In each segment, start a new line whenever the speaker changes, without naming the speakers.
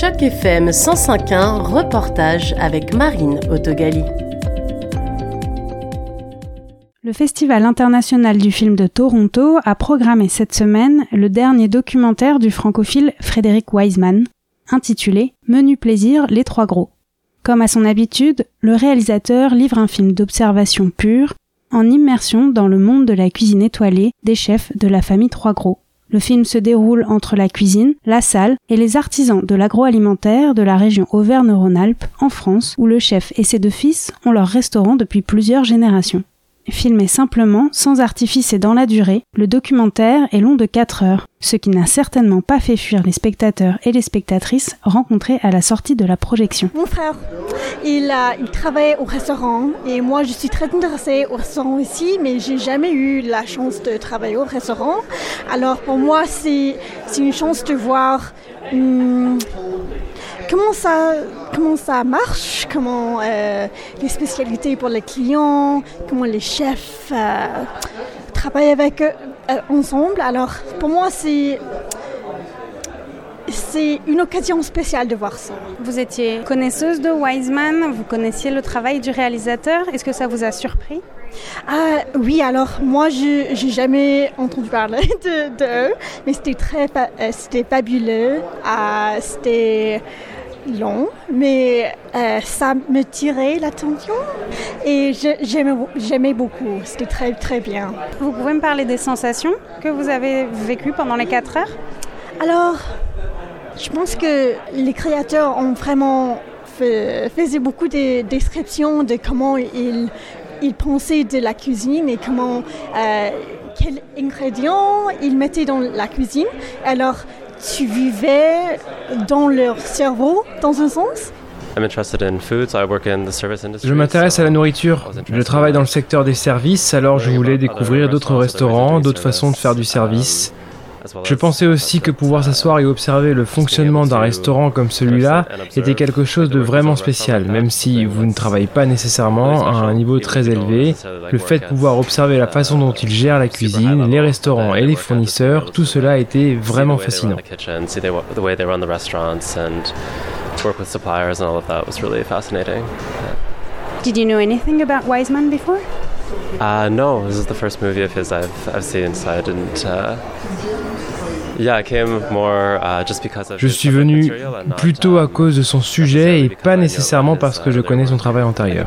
Choc FM 105.1, reportage avec Marine Autogali.
Le Festival international du film de Toronto a programmé cette semaine le dernier documentaire du francophile Frédéric Wiseman, intitulé Menu plaisir, les trois gros. Comme à son habitude, le réalisateur livre un film d'observation pure, en immersion dans le monde de la cuisine étoilée des chefs de la famille Trois Gros. Le film se déroule entre la cuisine, la salle et les artisans de l'agroalimentaire de la région Auvergne-Rhône-Alpes en France où le chef et ses deux fils ont leur restaurant depuis plusieurs générations. Filmé simplement, sans artifice et dans la durée, le documentaire est long de 4 heures, ce qui n'a certainement pas fait fuir les spectateurs et les spectatrices rencontrés à la sortie de la projection.
Mon frère, il, travaille au restaurant et moi je suis très intéressée au restaurant ici, mais j'ai jamais eu la chance de travailler au restaurant. Alors pour moi, c'est une chance de voir hum, comment ça, comment ça marche, comment euh, les spécialités pour les clients, comment les chefs euh, travaillent avec eux euh, ensemble? Alors pour moi, c'est c'est une occasion spéciale de voir ça.
Vous étiez connaisseuse de Wiseman, vous connaissiez le travail du réalisateur. Est-ce que ça vous a surpris?
Ah, oui, alors moi, je n'ai jamais entendu parler de, de mais c'était très, c'était fabuleux. Ah, c'était long, mais euh, ça me tirait l'attention et j'aimais beaucoup. C'était très très bien.
Vous pouvez me parler des sensations que vous avez vécues pendant les quatre heures?
Alors, je pense que les créateurs ont vraiment fait, faisaient beaucoup de descriptions de comment ils, ils pensaient de la cuisine et comment euh, quels ingrédients ils mettaient dans la cuisine. Alors, tu vivais dans leur cerveau, dans un sens?
Je m'intéresse à la nourriture. Je travaille dans le secteur des services, alors je voulais découvrir d'autres restaurants, d'autres façons de faire du service. Je pensais aussi que pouvoir s'asseoir et observer le fonctionnement d'un restaurant comme celui-là était quelque chose de vraiment spécial, même si vous ne travaillez pas nécessairement à un niveau très élevé. Le fait de pouvoir observer la façon dont ils gèrent la cuisine, les restaurants et les fournisseurs, tout cela était vraiment fascinant.
Did you know anything about Wiseman before?
Uh, no, this is the first movie of his I've, I've seen, so I didn't. Uh, Uh,
je suis venu plutôt à cause de son sujet et pas nécessairement parce que je connais son travail antérieur.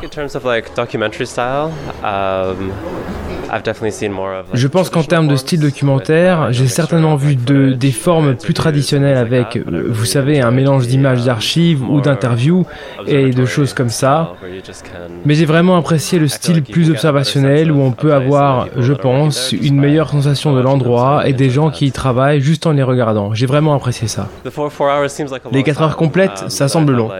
Je pense qu'en termes de style documentaire, j'ai certainement vu de, des formes plus traditionnelles avec, euh, vous savez, un mélange d'images d'archives ou d'interviews et de choses comme ça. Mais j'ai vraiment apprécié le style plus observationnel où on peut avoir, je pense, une meilleure sensation de l'endroit et des gens qui y travaillent juste en les regardant. J'ai vraiment apprécié ça. Les 4 heures complètes, ça semble long.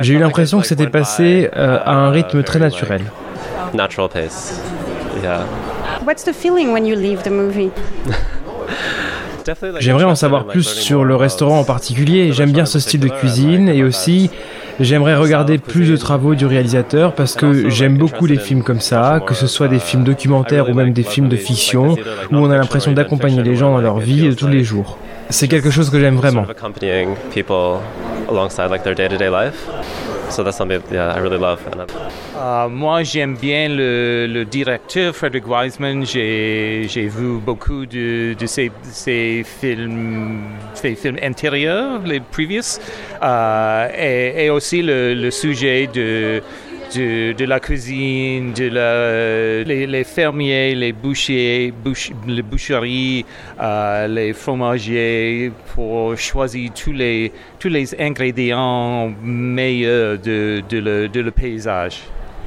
J'ai eu l'impression que c'était passé euh, à un rythme très naturel.
What's the feeling when you leave the movie?
J'aimerais en savoir plus sur le restaurant en particulier. J'aime bien ce style de cuisine et aussi j'aimerais regarder plus de travaux du réalisateur parce que j'aime beaucoup les films comme ça, que ce soit des films documentaires ou même des films de fiction où on a l'impression d'accompagner les gens dans leur vie de tous les jours. C'est quelque chose que j'aime vraiment.
So that's something yeah, I really love.
Uh, moi, j'aime bien le, directeur Frederick Wiseman. J'ai, vu beaucoup de, ses, films, ses films intérieurs, les previous, uh, et, aussi le sujet de de, la cuisine, de la, les, fermiers, les bouchers, les boucheries, euh, les fromagers, pour choisir tous les, tous les ingrédients meilleurs de, de, le, paysage.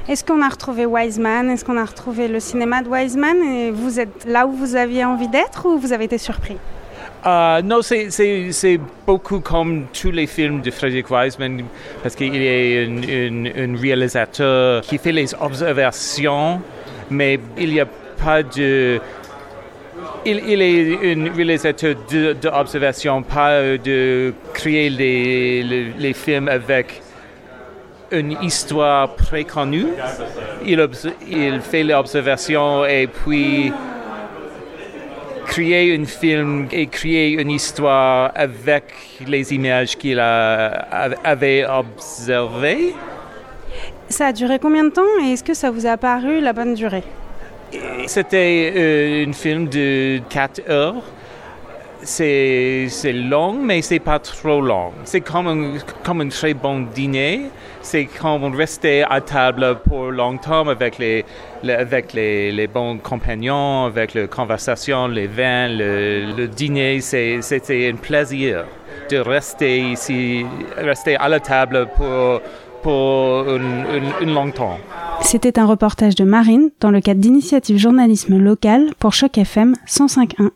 Est-ce qu'on a retrouvé Wiseman? Est-ce qu'on a retrouvé le cinéma de Wiseman? Et vous êtes là où vous aviez envie d'être ou vous avez été surpris?
Uh, non, c'est beaucoup comme tous les films de Frederick Wiseman, parce qu'il est un, réalisateur qui fait les observations, mais il n'y a pas de... Il, est un réalisateur d'observation, pas de créer les, les, films avec une histoire préconnue. Il, il fait l'observation et puis créer un film et créer une histoire avec les images qu'il avait observées.
Ça a duré combien de temps et est-ce que ça vous a paru la bonne durée?
C'était euh, un film de 4 heures c'est long, mais c'est pas trop long. C'est comme un, comme un très bon dîner. C'est comme rester à table pour longtemps avec les, avec les, les, bons compagnons, avec la conversation, les vins, le, dîner. C'était un plaisir de rester ici, rester à la table pour, pour un, temps.
C'était un reportage de Marine dans le cadre d'initiative journalisme local pour Choc FM 105.1.